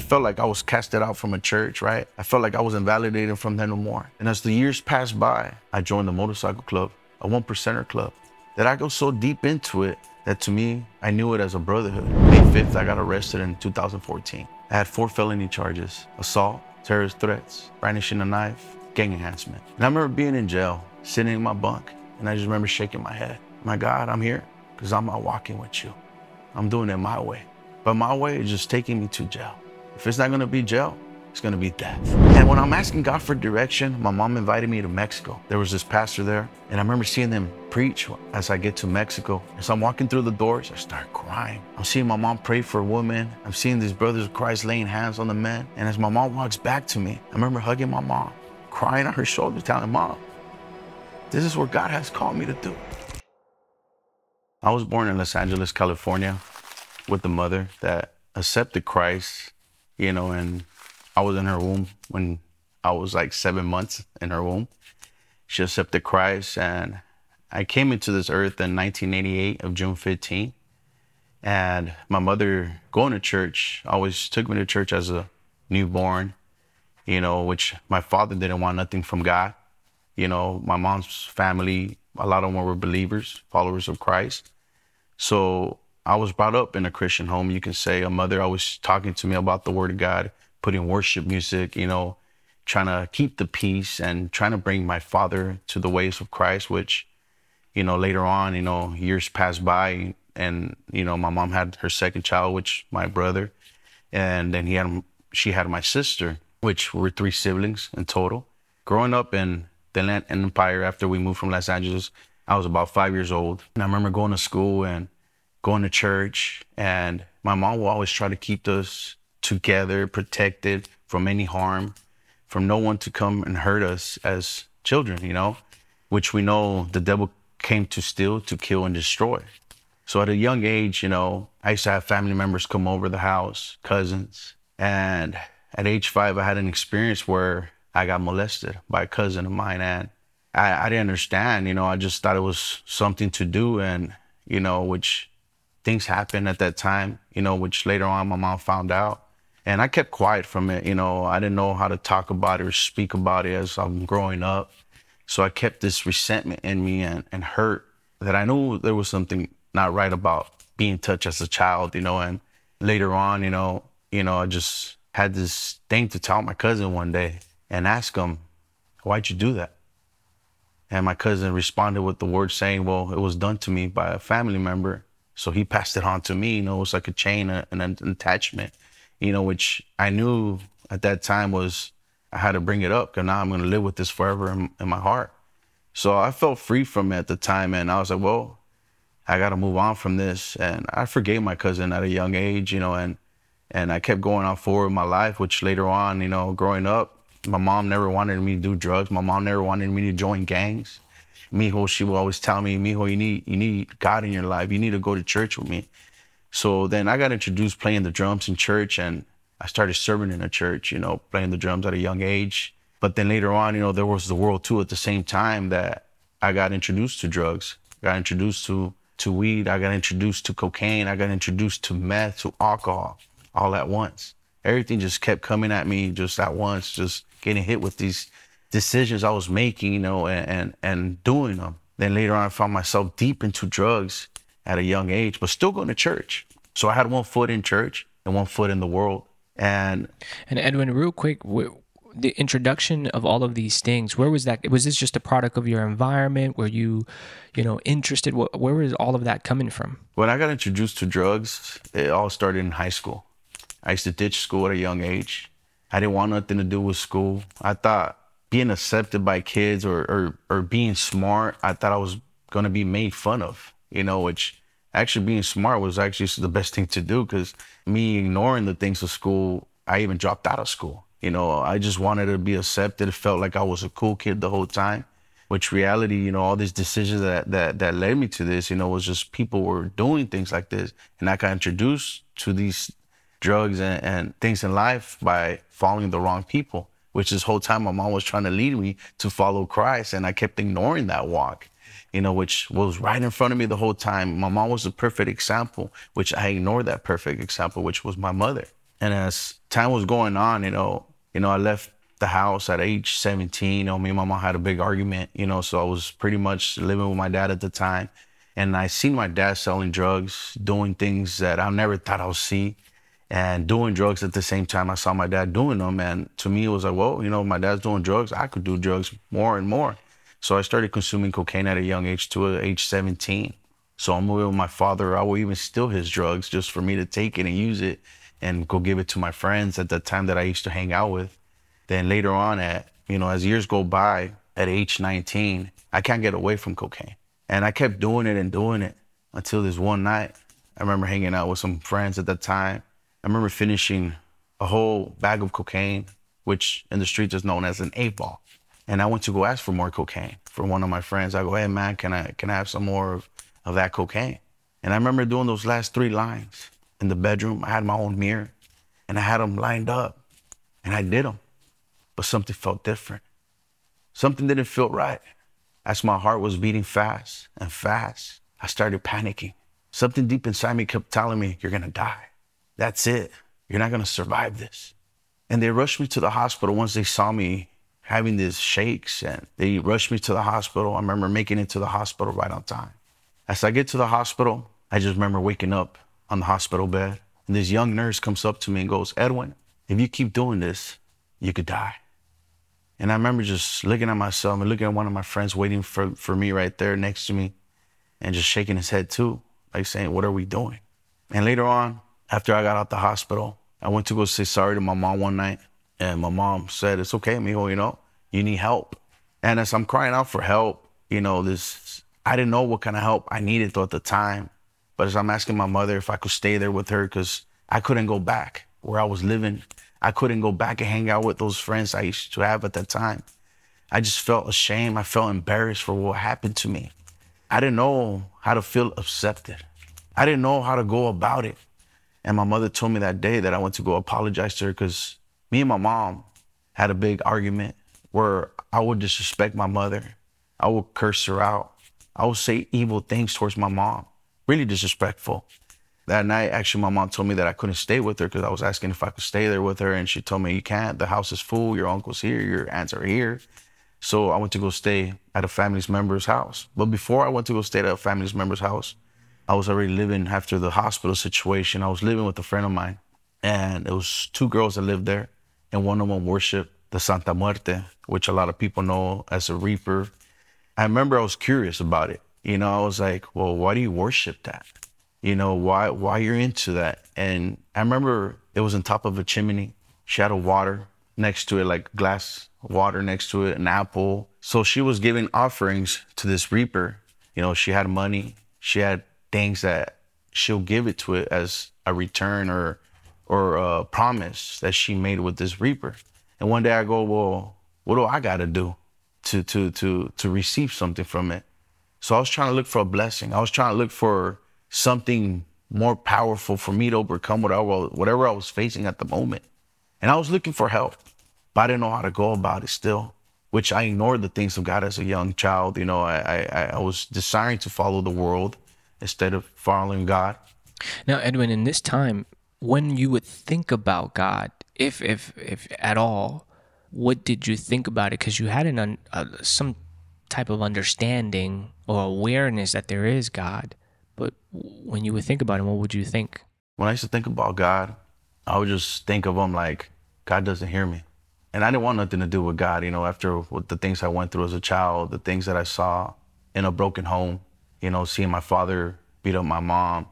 I felt like I was casted out from a church, right? I felt like I was invalidated from them no more. And as the years passed by, I joined the motorcycle club, a one percenter club, that I go so deep into it that to me, I knew it as a brotherhood. May 5th, I got arrested in 2014. I had four felony charges assault, terrorist threats, brandishing a knife, gang enhancement. And I remember being in jail, sitting in my bunk, and I just remember shaking my head. My God, I'm here because I'm not walking with you. I'm doing it my way. But my way is just taking me to jail. If it's not going to be jail, it's going to be death. And when I'm asking God for direction, my mom invited me to Mexico. There was this pastor there, and I remember seeing them preach as I get to Mexico. As I'm walking through the doors, I start crying. I'm seeing my mom pray for a woman. I'm seeing these brothers of Christ laying hands on the men. And as my mom walks back to me, I remember hugging my mom, crying on her shoulder, telling mom, this is what God has called me to do. I was born in Los Angeles, California, with a mother that accepted Christ, you know, and I was in her womb when I was like seven months in her womb. She accepted Christ, and I came into this earth in 1988 of June 15. And my mother going to church always took me to church as a newborn, you know, which my father didn't want nothing from God. You know, my mom's family, a lot of them were believers, followers of Christ. So I was brought up in a Christian home. You can say a mother always talking to me about the Word of God, putting worship music, you know, trying to keep the peace and trying to bring my father to the ways of Christ, which, you know, later on, you know, years passed by and, you know, my mom had her second child, which my brother, and then he had, she had my sister, which were three siblings in total. Growing up in the Inland Empire after we moved from Los Angeles, I was about five years old. And I remember going to school and going to church, and my mom will always try to keep us together, protected from any harm, from no one to come and hurt us as children, you know, which we know the devil came to steal, to kill, and destroy. So at a young age, you know, I used to have family members come over the house, cousins. And at age five, I had an experience where I got molested by a cousin of mine. And I, I didn't understand, you know, I just thought it was something to do. And, you know, which things happened at that time, you know, which later on my mom found out. And I kept quiet from it. You know, I didn't know how to talk about it or speak about it as I'm growing up. So I kept this resentment in me and, and hurt that I knew there was something not right about being touched as a child, you know, and later on, you know, you know, I just had this thing to tell my cousin one day and ask him, why'd you do that? And my cousin responded with the word saying, well, it was done to me by a family member. So he passed it on to me, you know, it was like a chain, an attachment you know, which I knew at that time was I had to bring it up because now I'm going to live with this forever in, in, my heart. So I felt free from it at the time, and I was like, well, I got to move on from this. And I forgave my cousin at a young age, you know, and and I kept going on forward in my life, which later on, you know, growing up, my mom never wanted me to do drugs. My mom never wanted me to join gangs. Mijo, she would always tell me, Mijo, you need you need God in your life. You need to go to church with me. So then I got introduced playing the drums in church and I started serving in a church, you know, playing the drums at a young age. But then later on, you know, there was the world too at the same time that I got introduced to drugs, got introduced to to weed, I got introduced to cocaine, I got introduced to meth, to alcohol, all at once. Everything just kept coming at me just at once, just getting hit with these decisions I was making, you know, and and, and doing them. Then later on, I found myself deep into drugs at a young age, but still going to church. So I had one foot in church and one foot in the world. And and Edwin, real quick, the introduction of all of these things, where was that? Was this just a product of your environment? Were you, you know, interested? Where was all of that coming from? When I got introduced to drugs, it all started in high school. I used to ditch school at a young age. I didn't want nothing to do with school. I thought being accepted by kids or, or, or being smart, I thought I was going to be made fun of you know, which actually being smart was actually the best thing to do because me ignoring the things of school, I even dropped out of school. You know, I just wanted to be accepted. It felt like I was a cool kid the whole time. Which reality, you know, all these decisions that that that led me to this, you know, was just people were doing things like this, and I got introduced to these drugs and, and things in life by following the wrong people. Which this whole time my mom was trying to lead me to follow Christ, and I kept ignoring that walk you know, which was right in front of me the whole time. My mom was a perfect example, which I ignored that perfect example, which was my mother. And as time was going on, you know, you know, I left the house at age 17. You know, me and my mom had a big argument, you know, so I was pretty much living with my dad at the time. And I seen my dad selling drugs, doing things that I never thought I would see, and doing drugs at the same time I saw my dad doing them. And to me, it was like, well, you know, my dad's doing drugs. I could do drugs more and more. So I started consuming cocaine at a young age to age 17. So I'm with my father. I will even steal his drugs just for me to take it and use it and go give it to my friends at the time that I used to hang out with. Then later on, at you know, as years go by, at age 19, I can't get away from cocaine, and I kept doing it and doing it until this one night. I remember hanging out with some friends at the time. I remember finishing a whole bag of cocaine, which in the streets is known as an eight ball. And I went to go ask for more cocaine for one of my friends. I go, hey man, can I can I have some more of, of that cocaine? And I remember doing those last three lines in the bedroom. I had my own mirror and I had them lined up and I did them. But something felt different. Something didn't feel right. As my heart was beating fast and fast, I started panicking. Something deep inside me kept telling me, You're gonna die. That's it. You're not gonna survive this. And they rushed me to the hospital once they saw me having these shakes and they rushed me to the hospital. I remember making it to the hospital right on time. As I get to the hospital, I just remember waking up on the hospital bed and this young nurse comes up to me and goes, Edwin, if you keep doing this, you could die. And I remember just looking at myself and looking at one of my friends waiting for, for me right there next to me and just shaking his head too, like saying, What are we doing? And later on, after I got out the hospital, I went to go say sorry to my mom one night. And my mom said, It's okay, mijo, you know, you need help. And as I'm crying out for help, you know, this, I didn't know what kind of help I needed at the time. But as I'm asking my mother if I could stay there with her, because I couldn't go back where I was living I couldn't go back and hang out with those friends I used to have at that time. I just felt ashamed. I felt embarrassed for what happened to me. I didn't know how to feel accepted. I didn't know how to go about it. And my mother told me that day that I went to go apologize to her because me and my mom had a big argument where I would disrespect my mother. I would curse her out. I would say evil things towards my mom, really disrespectful that night, actually, my mom told me that I couldn't stay with her because I was asking if I could stay there with her. And she told me, You can't. The house is full. Your uncle's here. Your aunts are here. So I went to go stay at a family's member's house. But before I went to go stay at a family's member's house, I was already living after the hospital situation. I was living with a friend of mine. And it was two girls that lived there. And one of them worshiped the Santa Muerte, which a lot of people know as a reaper. I remember I was curious about it. You know, I was like, well, why do you worship that? you know, why why you're into that. And I remember it was on top of a chimney. She had a water next to it, like glass water next to it, an apple. So she was giving offerings to this reaper. You know, she had money. She had things that she'll give it to it as a return or or a promise that she made with this reaper. And one day I go, well, what do I got to do to to to to receive something from it? So I was trying to look for a blessing. I was trying to look for something more powerful for me to overcome whatever, whatever I was facing at the moment. And I was looking for help, but I didn't know how to go about it still, which I ignored the things of God as a young child. You know, I, I, I was desiring to follow the world instead of following God. Now, Edwin, in this time, when you would think about God, if, if, if at all, what did you think about it? Because you had an, uh, some type of understanding or awareness that there is God. But when you would think about him, what would you think? When I used to think about God, I would just think of him like God doesn't hear me. And I didn't want nothing to do with God, you know, after the things I went through as a child, the things that I saw in a broken home, you know, seeing my father beat up my mom.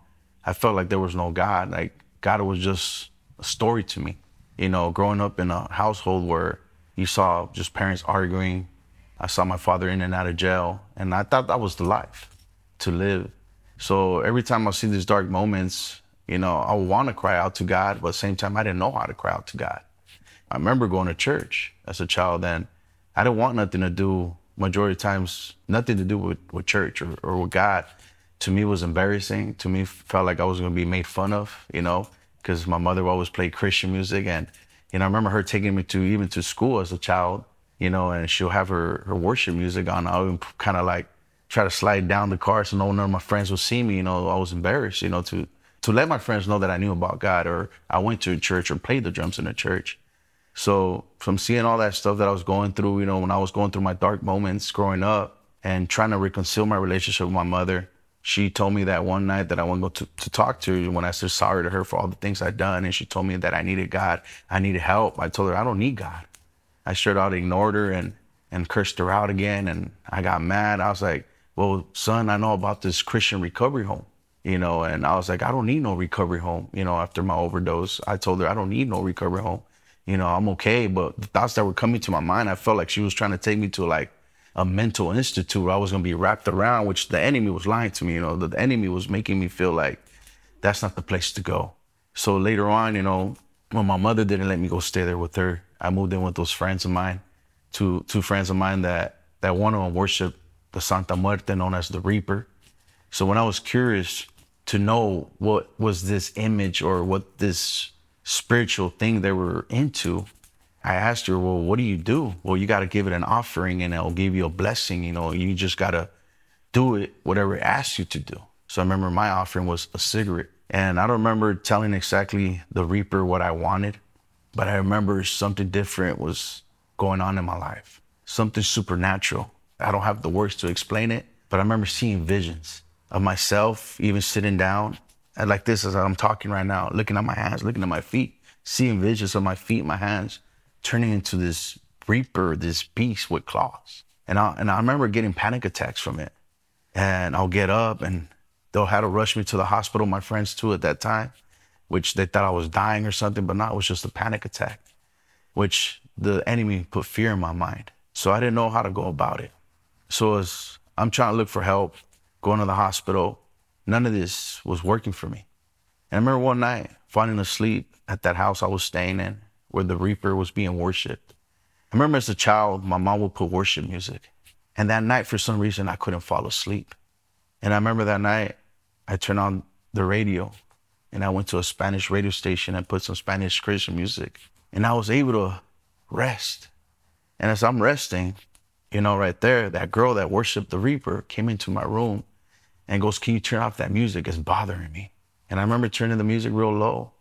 I felt like there was no God. Like God was just a story to me. You know, growing up in a household where you saw just parents arguing. I saw my father in and out of jail. And I thought that was the life to live so every time I see these dark moments, you know, I want to cry out to God, but at the same time, I didn't know how to cry out to God. I remember going to church as a child, and I didn't want nothing to do, majority of times, nothing to do with, with church or, or with God. To me, was embarrassing. To me, felt like I was going to be made fun of, you know, because my mother always played Christian music. And, you know, I remember her taking me to even to school as a child, you know, and she'll have her, her worship music on. I would kind of like try to slide down the car so no one of my friends would see me. You know, I was embarrassed, you know, to to let my friends know that I knew about God or I went to church or played the drums in a church. So from seeing all that stuff that I was going through, you know, when I was going through my dark moments growing up and trying to reconcile my relationship with my mother, she told me that one night that I want to go to, to talk to her when I said sorry to her for all the things I'd done. And she told me that I needed God. I needed help. I told her I don't need God. I straight out ignored her and, and cursed her out again. And I got mad. I was like, well, son, I know about this Christian recovery home you know, and I was like, I don't need no recovery home, you know, after my overdose. I told her I don't need no recovery home. You know, I'm okay. But the thoughts that were coming to my mind, I felt like she was trying to take me to like a mental institute where I was gonna be wrapped around, which the enemy was lying to me, you know, the, the enemy was making me feel like that's not the place to go. So later on, you know, when my mother didn't let me go stay there with her, I moved in with those friends of mine, two two friends of mine that that one of them worshiped the Santa Muerte known as the Reaper. So when I was curious to know what was this image or what this spiritual thing they were into, I asked her, Well, what do you do? Well, you got to give it an offering and it'll give you a blessing. You know, you just got to do it, whatever it asks you to do. So I remember my offering was a cigarette. And I don't remember telling exactly the Reaper what I wanted, but I remember something different was going on in my life, something supernatural. I don't have the words to explain it, but I remember seeing visions of myself, even sitting down like this as I'm talking right now, looking at my hands, looking at my feet, seeing visions of my feet, my hands, turning into this reaper, this beast with claws. And I, and I remember getting panic attacks from it. And I'll get up and they'll have to rush me to the hospital, my friends too at that time, which they thought I was dying or something, but not, it was just a panic attack, which the enemy put fear in my mind. So I didn't know how to go about it. So as I'm trying to look for help, going to the hospital. None of this was working for me. And I remember one night falling asleep at that house I was staying in where the Reaper was being worshiped. I remember as a child, my mom would put worship music. And that night, for some reason, I couldn't fall asleep. And I remember that night, I turned on the radio and I went to a Spanish radio station and put some Spanish Christian music. And I was able to rest. And as I'm resting, you know, right there, that girl that worshiped the Reaper came into my room and goes, Can you turn off that music? It's bothering me. And I remember turning the music real low.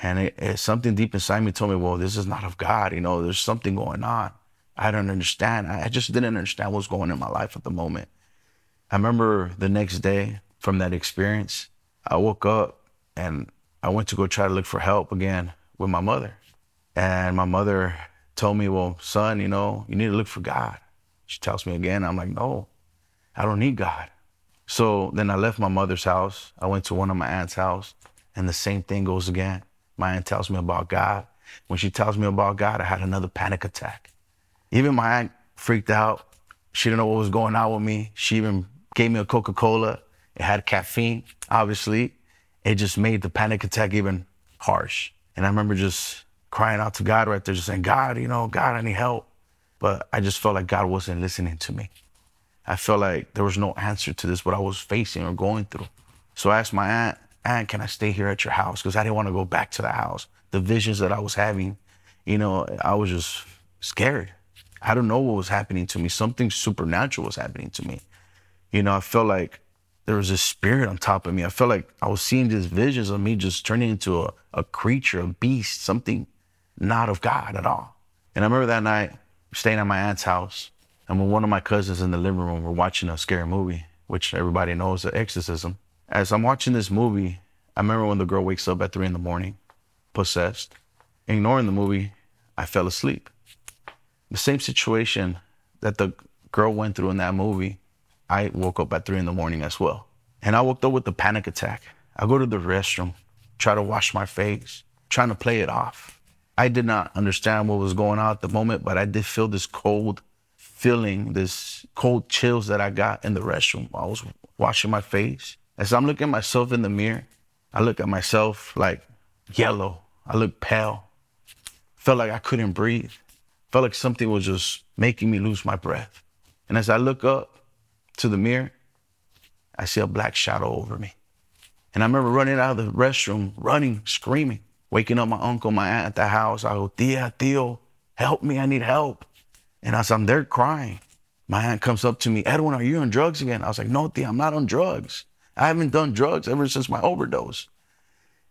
And it, it, something deep inside me told me, Well, this is not of God. You know, there's something going on. I don't understand. I, I just didn't understand what's going on in my life at the moment. I remember the next day from that experience, I woke up and I went to go try to look for help again with my mother. And my mother told me, Well, son, you know, you need to look for God. She tells me again, I'm like, no, I don't need God. So then I left my mother's house. I went to one of my aunt's house, and the same thing goes again. My aunt tells me about God. When she tells me about God, I had another panic attack. Even my aunt freaked out. She didn't know what was going on with me. She even gave me a Coca Cola. It had caffeine, obviously. It just made the panic attack even harsh. And I remember just crying out to God right there, just saying, God, you know, God, I need help. But I just felt like God wasn't listening to me. I felt like there was no answer to this, what I was facing or going through. So I asked my aunt, Aunt, can I stay here at your house? Because I didn't want to go back to the house. The visions that I was having, you know, I was just scared. I don't know what was happening to me. Something supernatural was happening to me. You know, I felt like there was a spirit on top of me. I felt like I was seeing these visions of me just turning into a, a creature, a beast, something not of God at all. And I remember that night, staying at my aunt's house. And when one of my cousins in the living room were watching a scary movie, which everybody knows, The Exorcism. As I'm watching this movie, I remember when the girl wakes up at three in the morning, possessed. Ignoring the movie, I fell asleep. The same situation that the girl went through in that movie, I woke up at three in the morning as well. And I woke up with a panic attack. I go to the restroom, try to wash my face, trying to play it off. I did not understand what was going on at the moment, but I did feel this cold feeling, this cold chills that I got in the restroom. I was washing my face. As I'm looking myself in the mirror, I look at myself like yellow. I look pale. Felt like I couldn't breathe. Felt like something was just making me lose my breath. And as I look up to the mirror, I see a black shadow over me. And I remember running out of the restroom, running, screaming waking up my uncle, my aunt at the house. I go, Tia, Tio, help me. I need help. And as I'm there crying, my aunt comes up to me, Edwin, are you on drugs again? I was like, no, Tia, I'm not on drugs. I haven't done drugs ever since my overdose.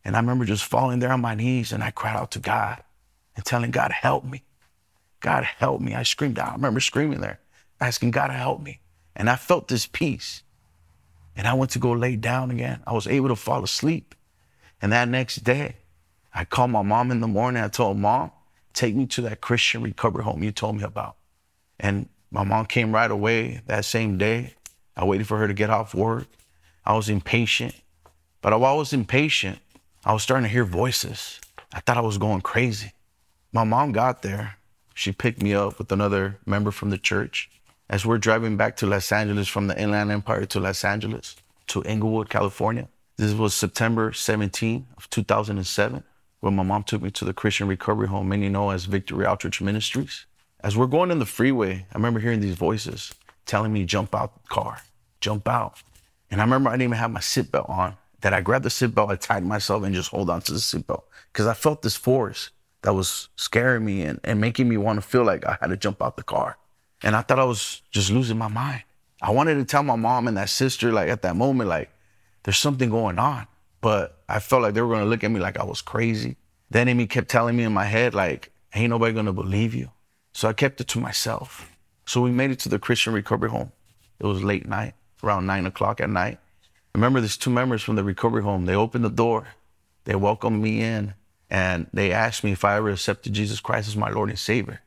And I remember just falling there on my knees and I cried out to God and telling God, help me. God, help me. I screamed out. I remember screaming there, asking God to help me. And I felt this peace. And I went to go lay down again. I was able to fall asleep. And that next day, I called my mom in the morning. I told mom, take me to that Christian recovery home you told me about. And my mom came right away that same day. I waited for her to get off work. I was impatient. But while I was impatient, I was starting to hear voices. I thought I was going crazy. My mom got there. She picked me up with another member from the church. As we're driving back to Los Angeles from the Inland Empire to Los Angeles to Inglewood, California. This was September 17 of 2007 when my mom took me to the Christian recovery home, many know as Victory Outreach Ministries. As we're going in the freeway, I remember hearing these voices telling me, jump out the car, jump out. And I remember I didn't even have my seatbelt on. That I grabbed the seatbelt, I tied myself and just hold on to the seatbelt because I felt this force that was scaring me and, and making me want to feel like I had to jump out the car. And I thought I was just losing my mind. I wanted to tell my mom and that sister, like at that moment, like, there's something going on. But I felt like they were gonna look at me like I was crazy. The enemy kept telling me in my head, like, ain't nobody gonna believe you. So I kept it to myself. So we made it to the Christian recovery home. It was late night, around nine o'clock at night. I remember there's two members from the recovery home. They opened the door, they welcomed me in, and they asked me if I ever accepted Jesus Christ as my Lord and Savior.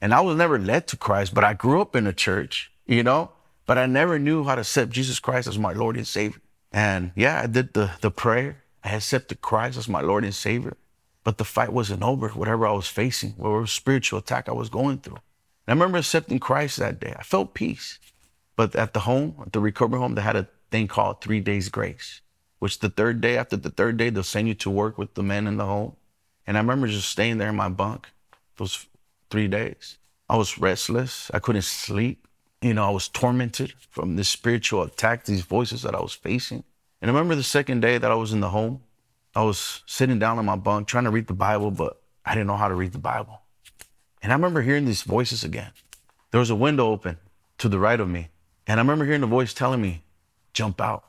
And I was never led to Christ, but I grew up in a church, you know, but I never knew how to accept Jesus Christ as my Lord and Savior. And yeah, I did the, the prayer. I accepted Christ as my Lord and Savior. But the fight wasn't over, whatever I was facing, whatever spiritual attack I was going through. And I remember accepting Christ that day. I felt peace. But at the home, at the recovery home, they had a thing called three days grace, which the third day, after the third day, they'll send you to work with the men in the home. And I remember just staying there in my bunk those three days. I was restless. I couldn't sleep. You know, I was tormented from this spiritual attack, these voices that I was facing. And I remember the second day that I was in the home, I was sitting down on my bunk trying to read the Bible, but I didn't know how to read the Bible. And I remember hearing these voices again. There was a window open to the right of me. And I remember hearing the voice telling me, jump out,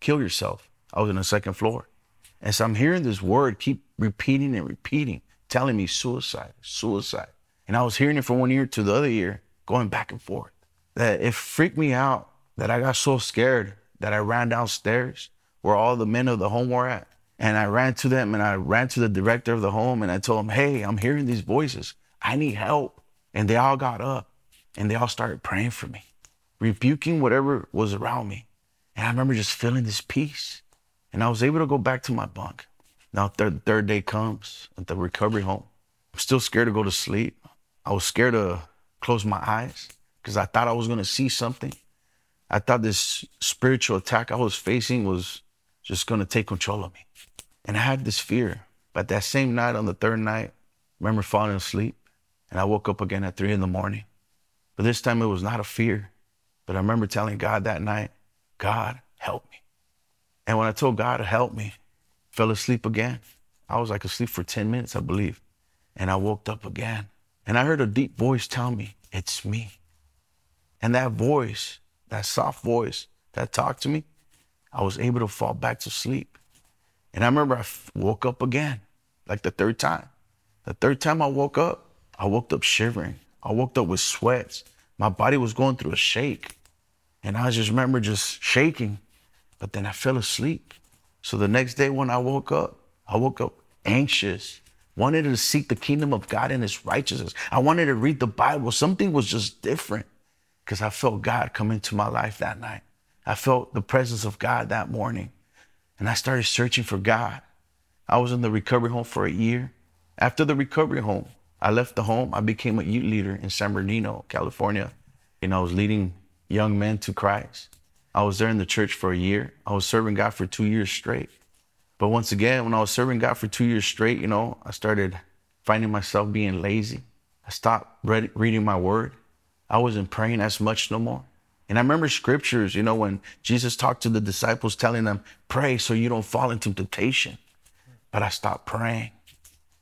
kill yourself. I was in the second floor. And so I'm hearing this word keep repeating and repeating, telling me suicide, suicide. And I was hearing it from one ear to the other ear, going back and forth. That it freaked me out that I got so scared that I ran downstairs where all the men of the home were at. And I ran to them and I ran to the director of the home and I told him, Hey, I'm hearing these voices. I need help. And they all got up and they all started praying for me, rebuking whatever was around me. And I remember just feeling this peace. And I was able to go back to my bunk. Now, third, third day comes at the recovery home. I'm still scared to go to sleep. I was scared to close my eyes because I thought I was going to see something. I thought this spiritual attack I was facing was just going to take control of me. And I had this fear. But that same night, on the third night, I remember falling asleep and I woke up again at three in the morning. But this time it was not a fear. But I remember telling God that night, God, help me. And when I told God to help me, fell asleep again. I was like asleep for 10 minutes, I believe. And I woke up again. And I heard a deep voice tell me, It's me. And that voice, that soft voice that talked to me, I was able to fall back to sleep. And I remember I woke up again, like the third time. The third time I woke up, I woke up shivering. I woke up with sweats. My body was going through a shake. And I just remember just shaking, but then I fell asleep. So the next day when I woke up, I woke up anxious, wanted to seek the kingdom of God and his righteousness. I wanted to read the Bible. Something was just different because I felt God come into my life that night. I felt the presence of God that morning. And I started searching for God. I was in the recovery home for a year. After the recovery home, I left the home. I became a youth leader in San Bernardino, California. And I was leading young men to Christ. I was there in the church for a year. I was serving God for two years straight. But once again, when I was serving God for two years straight, you know, I started finding myself being lazy. I stopped read, reading my word. I wasn't praying as much no more. And I remember scriptures, you know, when Jesus talked to the disciples, telling them, pray so you don't fall into temptation. But I stopped praying.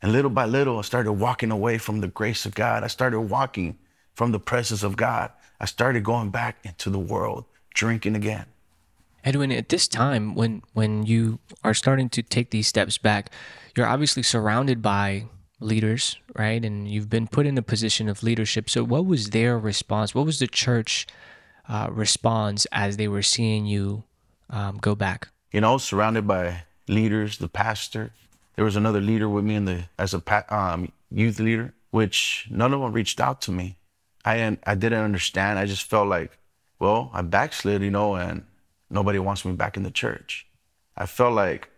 And little by little, I started walking away from the grace of God. I started walking from the presence of God. I started going back into the world, drinking again. Edwin, at this time, when when you are starting to take these steps back, you're obviously surrounded by leaders, right? And you've been put in a position of leadership. So, what was their response? What was the church uh, response as they were seeing you um, go back? You know, surrounded by leaders, the pastor. There was another leader with me in the as a um, youth leader, which none of them reached out to me. I didn't, I didn't understand. I just felt like, well, I backslid, you know, and nobody wants me back in the church. I felt like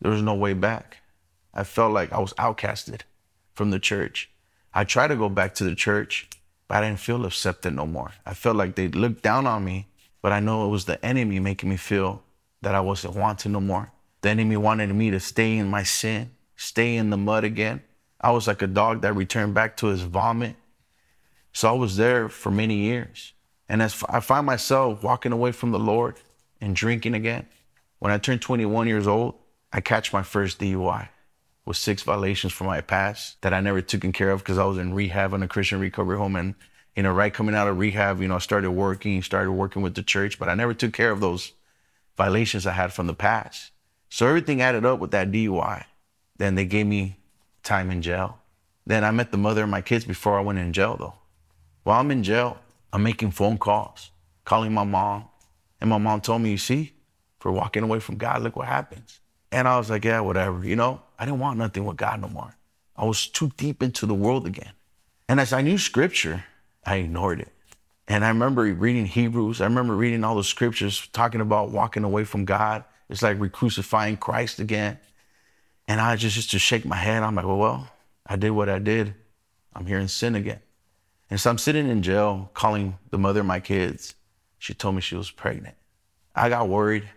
there was no way back. I felt like I was outcasted from the church. I tried to go back to the church, but I didn't feel accepted no more. I felt like they looked down on me, but I know it was the enemy making me feel that I wasn't wanted no more. The enemy wanted me to stay in my sin, stay in the mud again. I was like a dog that returned back to his vomit. So I was there for many years. And as I find myself walking away from the Lord and drinking again, when I turned 21 years old, I catch my first DUI with six violations from my past that I never taken care of because I was in rehab in a Christian recovery home. And, you know, right coming out of rehab, you know, I started working, started working with the church, but I never took care of those violations I had from the past. So everything added up with that DUI. Then they gave me time in jail. Then I met the mother of my kids before I went in jail, though. While I'm in jail, I'm making phone calls, calling my mom. And my mom told me, You see, for walking away from God, look what happens. And I was like, Yeah, whatever. You know, I didn't want nothing with God no more. I was too deep into the world again. And as I knew scripture, I ignored it. And I remember reading Hebrews. I remember reading all the scriptures talking about walking away from God. It's like re-crucifying Christ again. And I just used to shake my head. I'm like, well, well, I did what I did. I'm here in sin again. And so I'm sitting in jail calling the mother of my kids. She told me she was pregnant. I got worried.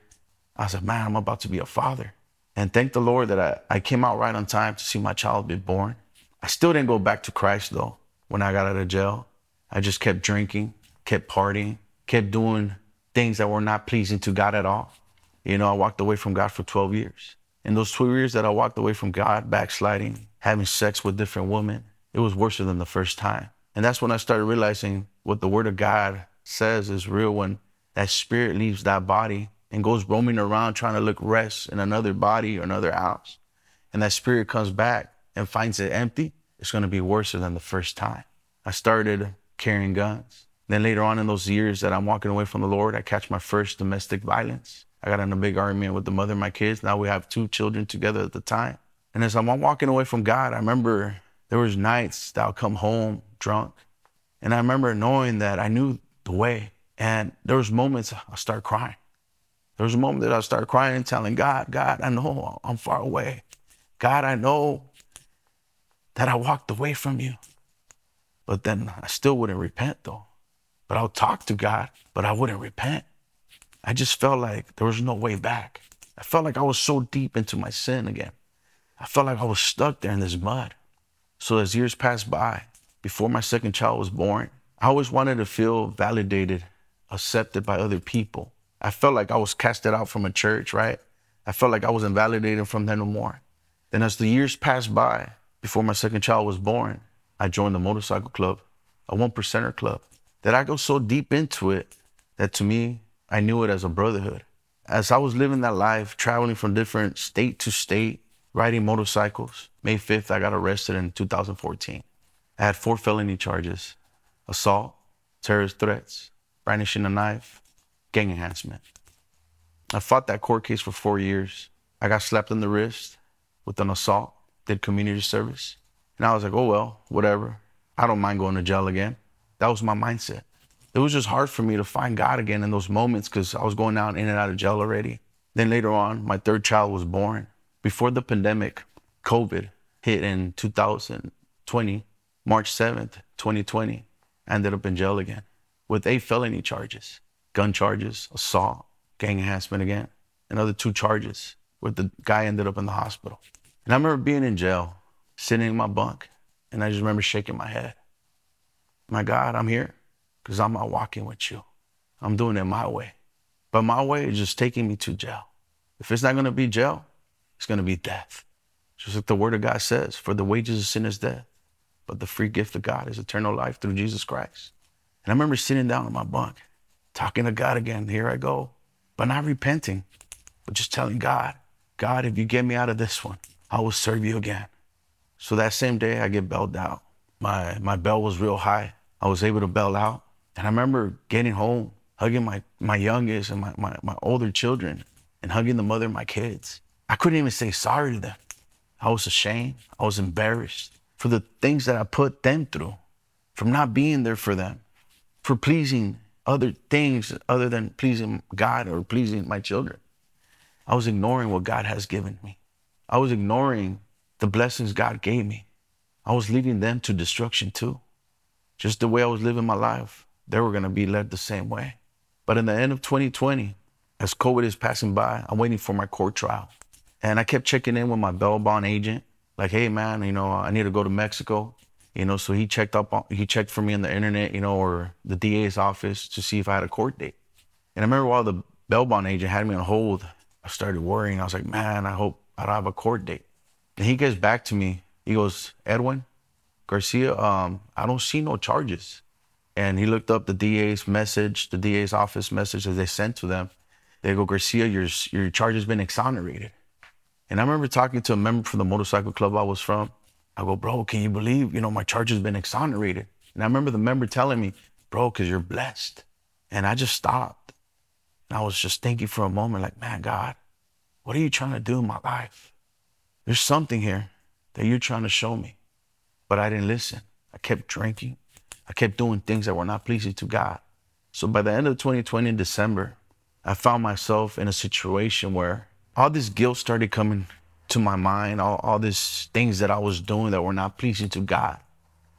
I said, man, I'm about to be a father. And thank the Lord that I, I came out right on time to see my child be born. I still didn't go back to Christ though when I got out of jail. I just kept drinking, kept partying, kept doing things that were not pleasing to God at all. You know, I walked away from God for 12 years. In those 12 years that I walked away from God, backsliding, having sex with different women, it was worse than the first time. And that's when I started realizing what the Word of God says is real when that spirit leaves that body and goes roaming around trying to look rest in another body or another house, and that spirit comes back and finds it empty, it's going to be worse than the first time. I started carrying guns. Then later on in those years that I'm walking away from the Lord, I catch my first domestic violence. I got in a big argument with the mother of my kids. Now we have two children together at the time. And as I'm walking away from God, I remember there was nights that I'll come home drunk. And I remember knowing that I knew the way. And there was moments I start crying. There was a moment that I started crying telling God, God, I know I'm far away. God, I know that I walked away from you. But then I still wouldn't repent though. But I'll talk to God, but I wouldn't repent. I just felt like there was no way back. I felt like I was so deep into my sin again. I felt like I was stuck there in this mud. So as years passed by, before my second child was born, I always wanted to feel validated, accepted by other people. I felt like I was casted out from a church, right? I felt like I was invalidated from there no more. Then as the years passed by, before my second child was born, I joined the motorcycle club, a one percenter club, that I go so deep into it that to me, I knew it as a brotherhood. As I was living that life, traveling from different state to state, riding motorcycles, May 5th, I got arrested in 2014. I had four felony charges assault, terrorist threats, brandishing a knife, gang enhancement. I fought that court case for four years. I got slapped in the wrist with an assault, did community service. And I was like, oh, well, whatever. I don't mind going to jail again. That was my mindset. It was just hard for me to find God again in those moments because I was going down in and out of jail already. Then later on, my third child was born. Before the pandemic, COVID hit in 2020, March 7th, 2020, I ended up in jail again with eight felony charges gun charges, assault, gang enhancement again, another two charges where the guy ended up in the hospital. And I remember being in jail, sitting in my bunk, and I just remember shaking my head. My God, I'm here because I'm not walking with you. I'm doing it my way. But my way is just taking me to jail. If it's not going to be jail, it's going to be death. Just like the word of God says, for the wages of sin is death, but the free gift of God is eternal life through Jesus Christ. And I remember sitting down in my bunk talking to God again. Here I go. but not repenting, but just telling God, God, if you get me out of this one, I will serve you again. So that same day, I get bailed out. My, my bell was real high. I was able to bail out. And I remember getting home, hugging my, my youngest and my, my, my older children, and hugging the mother of my kids. I couldn't even say sorry to them. I was ashamed. I was embarrassed for the things that I put them through, from not being there for them, for pleasing other things other than pleasing God or pleasing my children. I was ignoring what God has given me. I was ignoring the blessings God gave me. I was leading them to destruction too. Just the way I was living my life, they were going to be led the same way. But in the end of 2020, as COVID is passing by, I'm waiting for my court trial. And I kept checking in with my bail bond agent, like, hey man, you know, I need to go to Mexico. You know, so he checked up on, he checked for me on the internet, you know, or the DA's office to see if I had a court date. And I remember while the bail bond agent had me on hold, I started worrying. I was like, man, I hope I don't have a court date. And he gets back to me. He goes, Edwin Garcia, um, I don't see no charges. And he looked up the DA's message, the DA's office message that they sent to them. They go, Garcia, your, your charge has been exonerated. And I remember talking to a member from the motorcycle club I was from. I go, bro, can you believe, you know, my charge has been exonerated? And I remember the member telling me, bro, because you're blessed. And I just stopped. And I was just thinking for a moment, like, man, God, what are you trying to do in my life? There's something here that you're trying to show me. But I didn't listen. I kept drinking. I kept doing things that were not pleasing to God. So by the end of 2020 in December, I found myself in a situation where all this guilt started coming to my mind, all, all these things that I was doing that were not pleasing to God.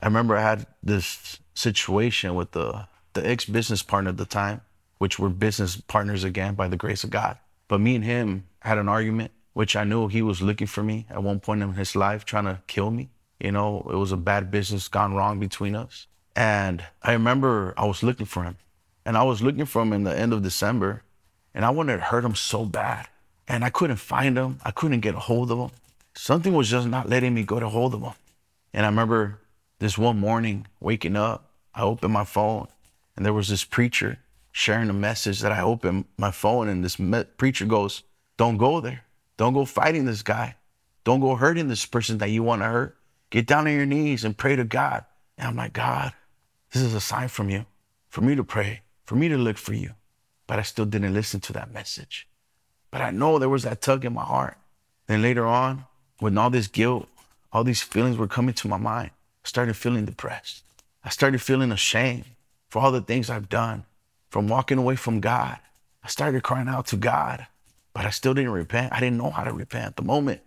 I remember I had this situation with the, the ex business partner at the time, which were business partners again by the grace of God. But me and him had an argument, which I knew he was looking for me at one point in his life, trying to kill me. You know, it was a bad business gone wrong between us. And I remember I was looking for him. And I was looking for him in the end of December. And I wanted to hurt him so bad and I couldn't find them. I couldn't get a hold of them. Something was just not letting me get a hold of him. And I remember this one morning waking up, I opened my phone and there was this preacher sharing a message that I opened my phone and this me- preacher goes, Don't go there. Don't go fighting this guy. Don't go hurting this person that you want to hurt. Get down on your knees and pray to God. And I'm like, God, this is a sign from you for me to pray, for me to look for you. But I still didn't listen to that message. But I know there was that tug in my heart. Then later on, when all this guilt, all these feelings were coming to my mind, I started feeling depressed. I started feeling ashamed for all the things I've done, from walking away from God. I started crying out to God, but I still didn't repent. I didn't know how to repent at the moment.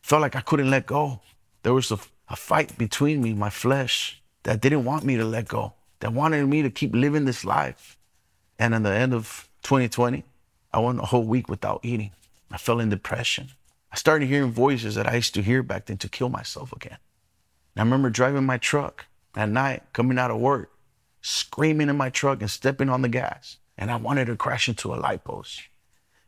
Felt like I couldn't let go. There was a, a fight between me, my flesh, that didn't want me to let go, that wanted me to keep living this life. And in the end of 2020, I went a whole week without eating. I fell in depression. I started hearing voices that I used to hear back then to kill myself again. And I remember driving my truck at night, coming out of work, screaming in my truck and stepping on the gas. And I wanted to crash into a light post.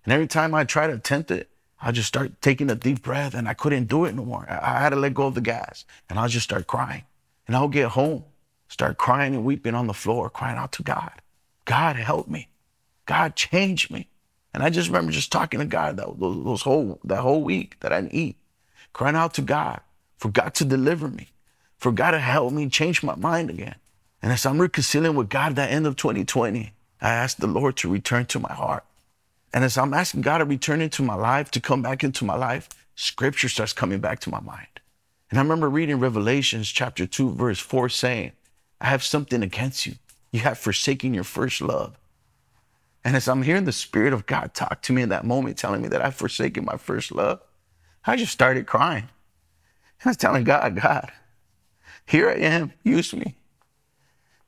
And every time I tried to attempt it, I just start taking a deep breath and I couldn't do it no more. I had to let go of the gas and I'll just start crying. And I'll get home, start crying and weeping on the floor, crying out to God. God, help me. God, change me. And I just remember just talking to God that those, whole that whole week that I didn't eat, crying out to God for God to deliver me, for God to help me change my mind again. And as I'm reconciling with God at the end of 2020, I asked the Lord to return to my heart. And as I'm asking God to return into my life, to come back into my life, scripture starts coming back to my mind. And I remember reading Revelations chapter 2, verse 4 saying, I have something against you. You have forsaken your first love. And as I'm hearing the Spirit of God talk to me in that moment, telling me that I've forsaken my first love, I just started crying. And I was telling God, God, here I am, use me.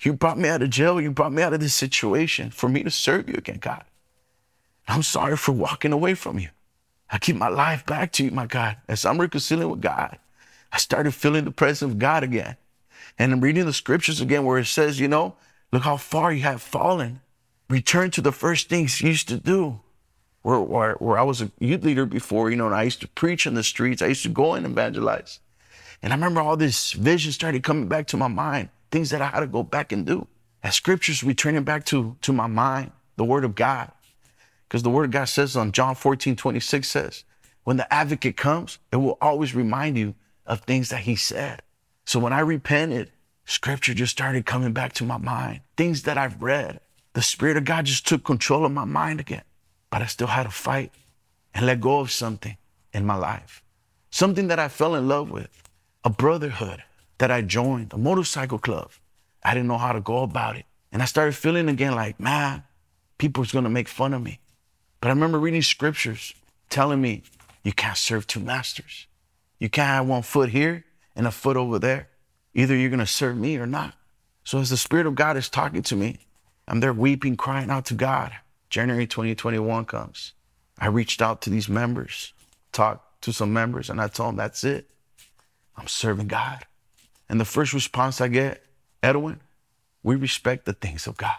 You brought me out of jail. You brought me out of this situation for me to serve you again, God. I'm sorry for walking away from you. I keep my life back to you, my God. As I'm reconciling with God, I started feeling the presence of God again. And I'm reading the scriptures again where it says, you know, look how far you have fallen return to the first things you used to do. Where, where, where I was a youth leader before, you know, and I used to preach in the streets. I used to go and evangelize. And I remember all this vision started coming back to my mind, things that I had to go back and do. As scriptures returning back to, to my mind, the word of God. Because the word of God says on John 14, 26 says, when the advocate comes, it will always remind you of things that he said. So when I repented, scripture just started coming back to my mind. Things that I've read. The Spirit of God just took control of my mind again. But I still had to fight and let go of something in my life. Something that I fell in love with, a brotherhood that I joined, a motorcycle club. I didn't know how to go about it. And I started feeling again like, man, people's gonna make fun of me. But I remember reading scriptures telling me, you can't serve two masters. You can't have one foot here and a foot over there. Either you're gonna serve me or not. So as the Spirit of God is talking to me, I'm there weeping, crying out to God. January 2021 comes. I reached out to these members, talked to some members, and I told them, that's it. I'm serving God. And the first response I get, Edwin, we respect the things of God.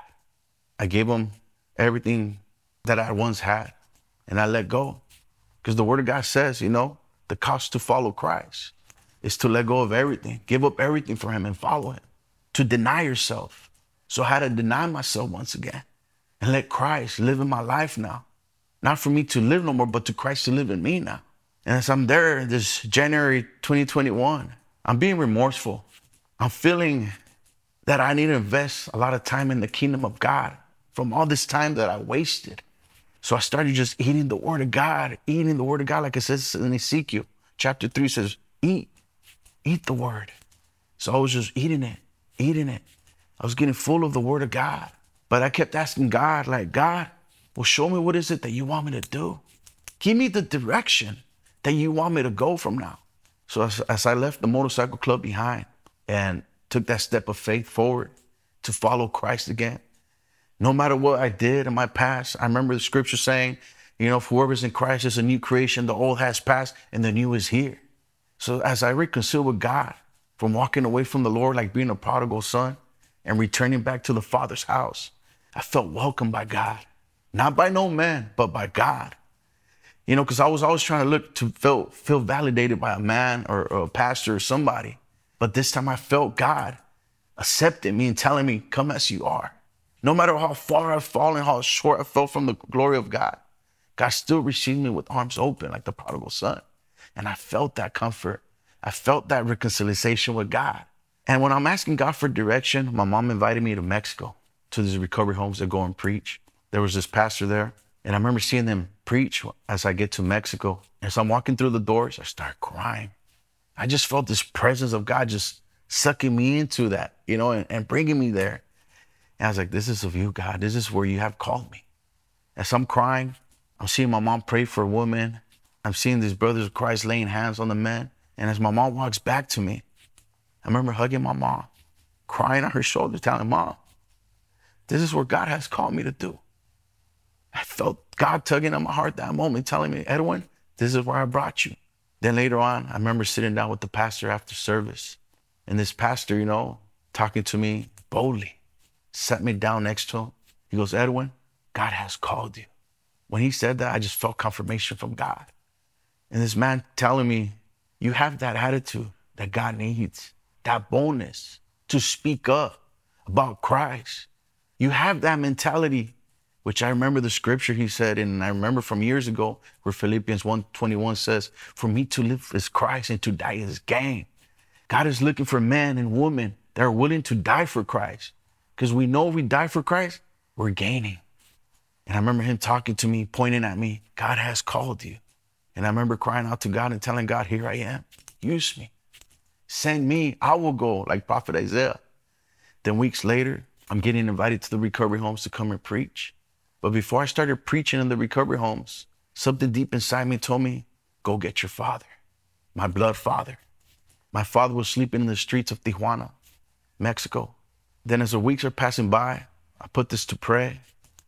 I gave them everything that I once had and I let go. Because the word of God says, you know, the cost to follow Christ is to let go of everything, give up everything for Him and follow Him, to deny yourself. So I had to deny myself once again and let Christ live in my life now. Not for me to live no more, but to Christ to live in me now. And as I'm there this January 2021, I'm being remorseful. I'm feeling that I need to invest a lot of time in the kingdom of God from all this time that I wasted. So I started just eating the word of God, eating the word of God, like it says in Ezekiel chapter 3 says, eat, eat the word. So I was just eating it, eating it. I was getting full of the word of God. But I kept asking God, like, God, well, show me what is it that you want me to do? Give me the direction that you want me to go from now. So as, as I left the motorcycle club behind and took that step of faith forward to follow Christ again, no matter what I did in my past, I remember the scripture saying, you know, whoever's in Christ is a new creation. The old has passed and the new is here. So as I reconcile with God from walking away from the Lord, like being a prodigal son and returning back to the Father's house, I felt welcomed by God, not by no man, but by God. You know, because I was always trying to look to feel, feel validated by a man or, or a pastor or somebody. But this time I felt God accepting me and telling me, come as you are. No matter how far I've fallen, how short I fell from the glory of God, God still received me with arms open like the prodigal son. And I felt that comfort. I felt that reconciliation with God. And when I'm asking God for direction, my mom invited me to Mexico to these recovery homes to go and preach. There was this pastor there, and I remember seeing them preach as I get to Mexico. As I'm walking through the doors, I start crying. I just felt this presence of God just sucking me into that, you know, and, and bringing me there. And I was like, this is of you, God. This is where you have called me. As I'm crying, I'm seeing my mom pray for a woman. I'm seeing these brothers of Christ laying hands on the men. And as my mom walks back to me, I remember hugging my mom, crying on her shoulder, telling mom, this is what God has called me to do. I felt God tugging on my heart that moment, telling me, Edwin, this is where I brought you. Then later on, I remember sitting down with the pastor after service. And this pastor, you know, talking to me boldly sat me down next to him. He goes, Edwin, God has called you. When he said that, I just felt confirmation from God. And this man telling me, you have that attitude that God needs, that boldness to speak up about Christ. You have that mentality, which I remember the scripture he said, and I remember from years ago where Philippians 1:21 says, For me to live is Christ and to die is gain. God is looking for men and women that are willing to die for Christ. Because we know if we die for Christ, we're gaining. And I remember him talking to me, pointing at me, God has called you. And I remember crying out to God and telling God, Here I am. Use me. Send me. I will go, like Prophet Isaiah. Then weeks later, I'm getting invited to the recovery homes to come and preach. But before I started preaching in the recovery homes, something deep inside me told me, Go get your father, my blood father. My father was sleeping in the streets of Tijuana, Mexico. Then, as the weeks are passing by, I put this to pray.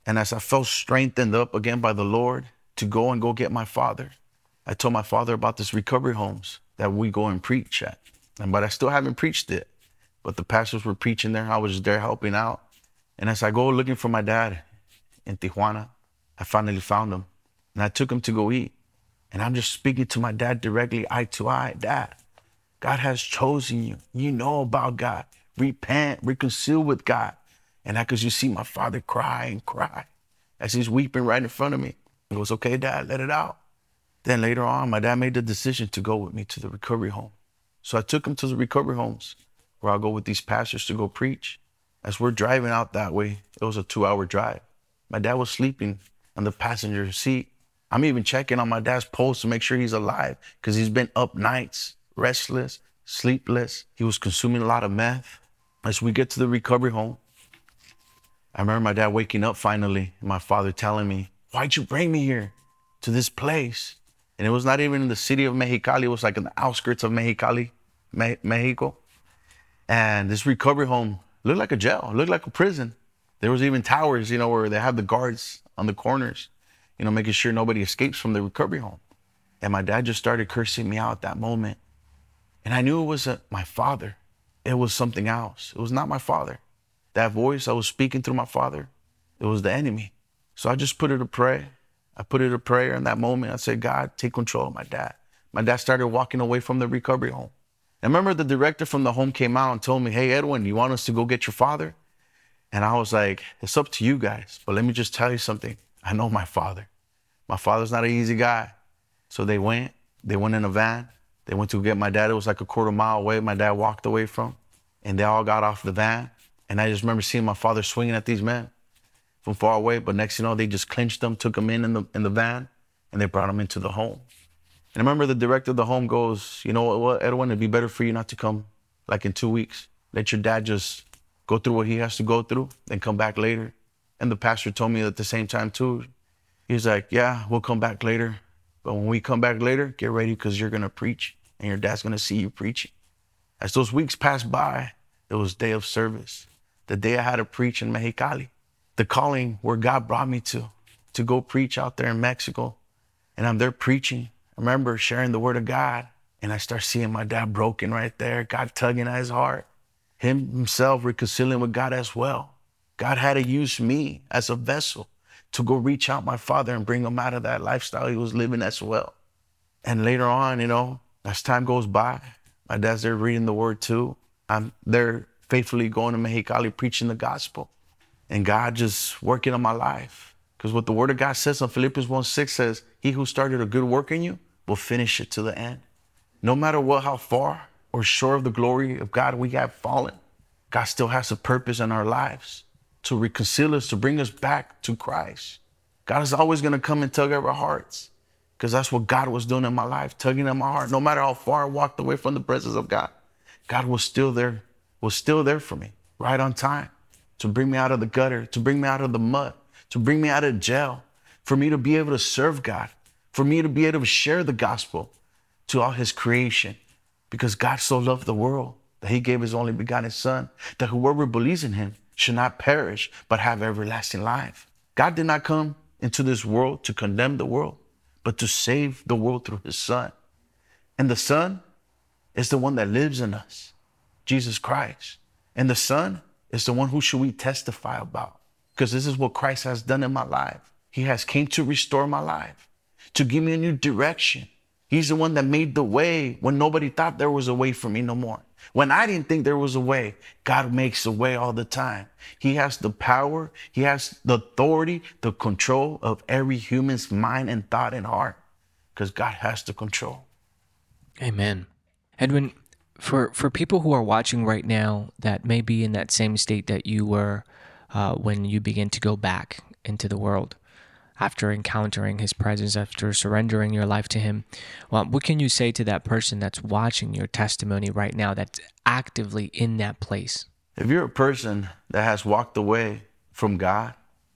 And as I felt strengthened up again by the Lord to go and go get my father, I told my father about this recovery homes that we go and preach at. But I still haven't preached it. But the pastors were preaching there. I was there helping out. And as I go looking for my dad in Tijuana, I finally found him. And I took him to go eat. And I'm just speaking to my dad directly, eye to eye. Dad, God has chosen you. You know about God repent, reconcile with God. And that because you see my father cry and cry. as he's weeping right in front of me. He goes, Okay, dad, let it out. Then later on, my dad made the decision to go with me to the recovery home. So I took him to the recovery homes where I'll go with these pastors to go preach. As we're driving out that way, it was a two hour drive. My dad was sleeping on the passenger seat. I'm even checking on my dad's pulse to make sure he's alive because he's been up nights, restless, sleepless. He was consuming a lot of meth. As we get to the recovery home, I remember my dad waking up finally and my father telling me, Why'd you bring me here to this place? And it was not even in the city of Mexicali, it was like in the outskirts of Mexicali, Me- Mexico. And this recovery home looked like a jail, looked like a prison. There was even towers, you know, where they have the guards on the corners, you know, making sure nobody escapes from the recovery home. And my dad just started cursing me out at that moment. And I knew it wasn't my father. It was something else. It was not my father. That voice I was speaking through my father, it was the enemy. So I just put it to pray. I put it a prayer in that moment. I said, God, take control of my dad. My dad started walking away from the recovery home. I remember the director from the home came out and told me, Hey, Edwin, you want us to go get your father? And I was like, It's up to you guys. But let me just tell you something. I know my father. My father's not an easy guy. So they went, they went in a van. They went to get my dad. It was like a quarter mile away. My dad walked away from. And they all got off the van. And I just remember seeing my father swinging at these men from far away. But next you know, they just clinched them, took them in in the, in the van, and they brought them into the home. And I remember the director of the home goes, you know what, Edwin, it'd be better for you not to come like in two weeks. Let your dad just go through what he has to go through, then come back later. And the pastor told me at the same time too. He's like, yeah, we'll come back later. But when we come back later, get ready because you're going to preach and your dad's going to see you preaching. As those weeks passed by, it was day of service. The day I had to preach in Mexicali. The calling where God brought me to, to go preach out there in Mexico. And I'm there preaching. I remember sharing the word of God and I start seeing my dad broken right there, God tugging at his heart, him himself reconciling with God as well. God had to use me as a vessel to go reach out my father and bring him out of that lifestyle he was living as well. And later on, you know, as time goes by, my dad's there reading the word too. I'm there faithfully going to Mexicali preaching the gospel. And God just working on my life. Because what the word of God says on Philippians 1 6 says, He who started a good work in you will finish it to the end. No matter what, how far or short of the glory of God we have fallen, God still has a purpose in our lives to reconcile us, to bring us back to Christ. God is always going to come and tug at our hearts because that's what God was doing in my life, tugging at my heart. No matter how far I walked away from the presence of God, God was still there, was still there for me, right on time, to bring me out of the gutter, to bring me out of the mud, to bring me out of jail, for me to be able to serve God, for me to be able to share the gospel to all his creation. Because God so loved the world that he gave his only begotten son, that whoever believes in him should not perish, but have everlasting life. God did not come into this world to condemn the world, but to save the world through his son. And the son is the one that lives in us, Jesus Christ. And the son is the one who should we testify about. Because this is what Christ has done in my life. He has came to restore my life, to give me a new direction. He's the one that made the way when nobody thought there was a way for me no more. When I didn't think there was a way, God makes a way all the time. He has the power, He has the authority, the control of every human's mind and thought and heart because God has the control. Amen. Edwin, for, for people who are watching right now that may be in that same state that you were uh, when you begin to go back into the world, after encountering his presence, after surrendering your life to him, well, what can you say to that person that's watching your testimony right now that's actively in that place? If you're a person that has walked away from God,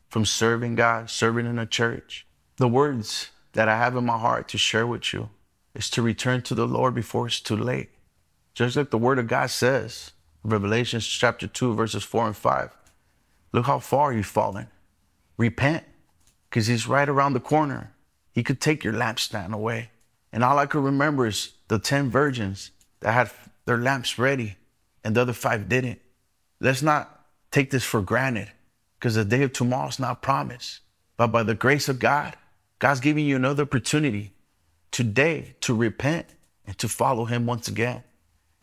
from serving God, serving in a church, the words that I have in my heart to share with you is to return to the Lord before it's too late. Just like the word of God says, Revelation chapter 2, verses 4 and 5. Look how far you've fallen. Repent because he's right around the corner. He could take your lampstand away. And all I could remember is the 10 virgins that had their lamps ready and the other five didn't. Let's not take this for granted because the day of tomorrow is not promised. But by the grace of God, God's giving you another opportunity today to repent and to follow Him once again.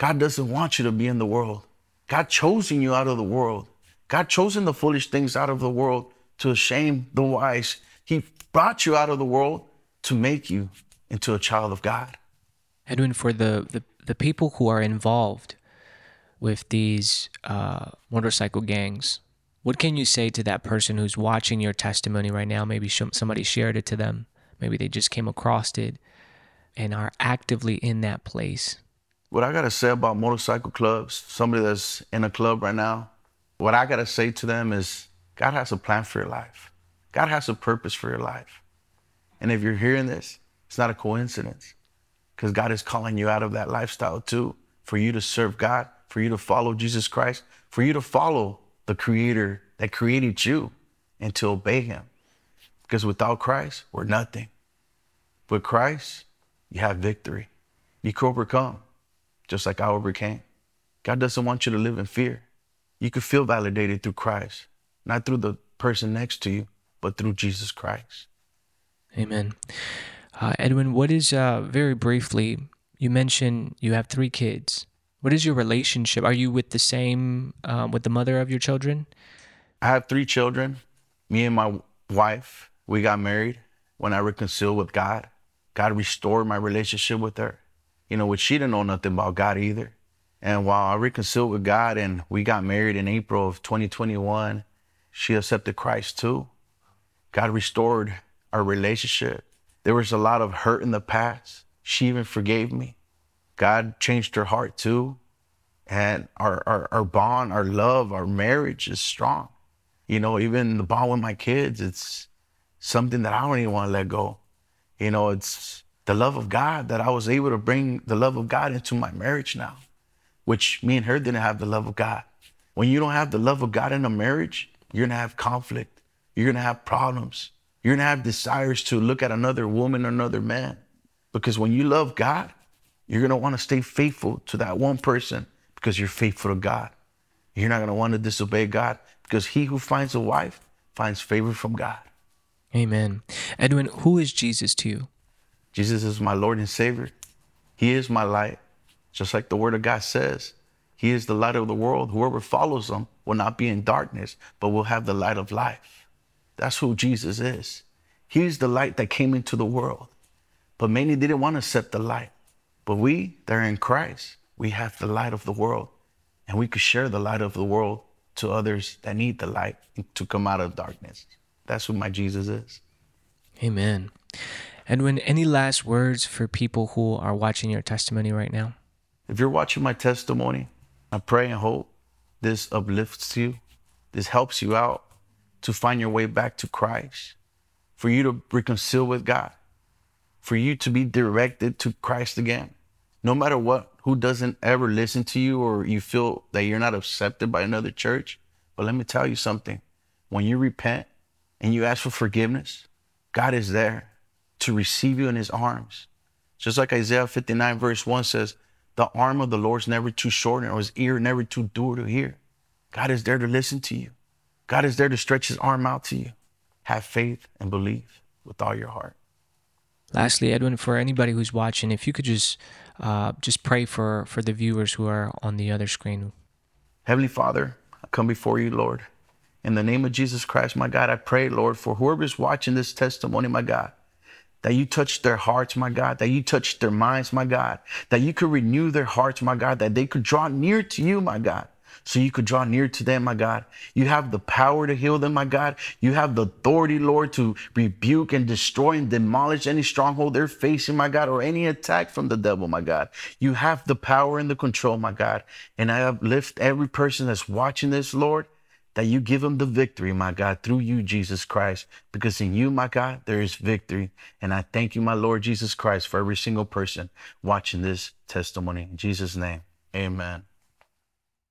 God doesn't want you to be in the world. God chosen you out of the world. God chosen the foolish things out of the world to shame the wise. He brought you out of the world to make you into a child of God. Edwin, for the, the, the people who are involved with these uh, motorcycle gangs, what can you say to that person who's watching your testimony right now? Maybe somebody shared it to them. Maybe they just came across it and are actively in that place. What I got to say about motorcycle clubs, somebody that's in a club right now, what I got to say to them is God has a plan for your life. God has a purpose for your life. And if you're hearing this, it's not a coincidence because God is calling you out of that lifestyle too for you to serve God, for you to follow Jesus Christ, for you to follow the creator that created you and to obey him. Because without Christ, we're nothing. With Christ, you have victory. You can overcome, just like I overcame. God doesn't want you to live in fear. You can feel validated through Christ, not through the person next to you, but through Jesus Christ. Amen. Uh, Edwin, what is, uh, very briefly, you mentioned you have three kids. What is your relationship? Are you with the same, uh, with the mother of your children? I have three children. Me and my wife, we got married when I reconciled with God. God restored my relationship with her. You know, which she didn't know nothing about God either. And while I reconciled with God and we got married in April of 2021, she accepted Christ too. God restored our relationship. There was a lot of hurt in the past. She even forgave me. God changed her heart too. And our, our, our bond, our love, our marriage is strong. You know, even the bond with my kids, it's something that I don't even want to let go. You know, it's the love of God that I was able to bring the love of God into my marriage now, which me and her didn't have the love of God. When you don't have the love of God in a marriage, you're to have conflict. You're to have problems. You're to have desires to look at another woman or another man. Because when you love God, you're want to stay faithful to that one person because you're faithful to God. You're not want to disobey God because he who finds a wife finds favor from God. Amen. Edwin, who is Jesus to you? Jesus is my Lord and Savior. He is my light. Just like the word of God says, He is the light of the world. Whoever follows Him will not be in darkness, but will have the light of life. That's who Jesus is. He's the light that came into the world. But many didn't want to accept the light. But we that are in Christ, we have the light of the world. And we could share the light of the world to others that need the light to come out of darkness. That's who my Jesus is. Amen. Edwin any last words for people who are watching your testimony right now? If you're watching my testimony, I pray and hope this uplifts you. This helps you out to find your way back to Christ, for you to reconcile with God, for you to be directed to Christ again. No matter what, who doesn't ever listen to you or you feel that you're not accepted by another church. But let me tell you something. When you repent and you ask for forgiveness, God is there to receive you in his arms. Just like Isaiah 59, verse 1 says, The arm of the Lord is never too short, or his ear never too dull to hear. God is there to listen to you. God is there to stretch his arm out to you. Have faith and believe with all your heart. Lastly, Edwin, for anybody who's watching, if you could just uh, just pray for for the viewers who are on the other screen. Heavenly Father, I come before you, Lord. In the name of Jesus Christ, my God, I pray, Lord, for whoever is watching this testimony, my God, that you touch their hearts, my God, that you touch their minds, my God, that you could renew their hearts, my God, that they could draw near to you, my God so you could draw near to them, my God. You have the power to heal them, my God. You have the authority, Lord, to rebuke and destroy and demolish any stronghold they're facing, my God, or any attack from the devil, my God. You have the power and the control, my God. And I uplift every person that's watching this, Lord, that you give them the victory, my God, through you, Jesus Christ. Because in you, my God, there is victory. And I thank you, my Lord Jesus Christ, for every single person watching this testimony. In Jesus' name, amen.